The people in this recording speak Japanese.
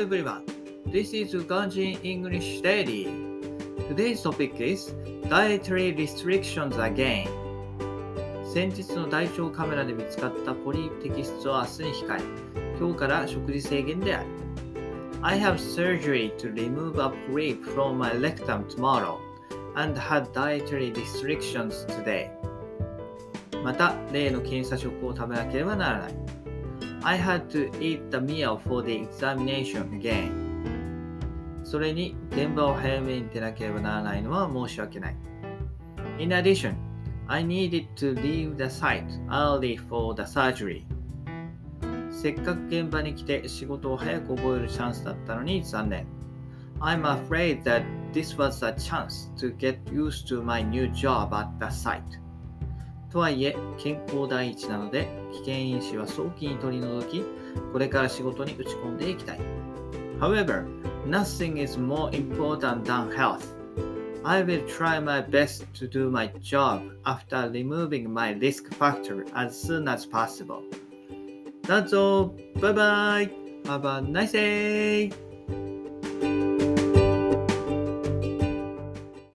everyone. This is Ganjin English Daily. Today's topic is dietary restrictions again. 先日の大腸カメラで見つかったポリ摘出を明日に控え、今日から食事制限である。I have surgery to remove a polyp from my rectum tomorrow and had dietary restrictions today. また、例の検査食を食べなければならない。I had to eat the meal for the examination again. それに、現場を早めに出なければならないのは申し訳ない。In addition, I needed to leave the site early for the surgery. せっかく現場に来て仕事を早く覚えるチャンスだったのに残念。I'm afraid that this was a chance to get used to my new job at the site. とはいえ、健康第一なので、危険因子は早期に取り除き、これから仕事に打ち込んでいきたい。However, nothing is more important than health. I will try my best to do my job after removing my risk factor as soon as possible. That's all. Bye bye. Have a nice day.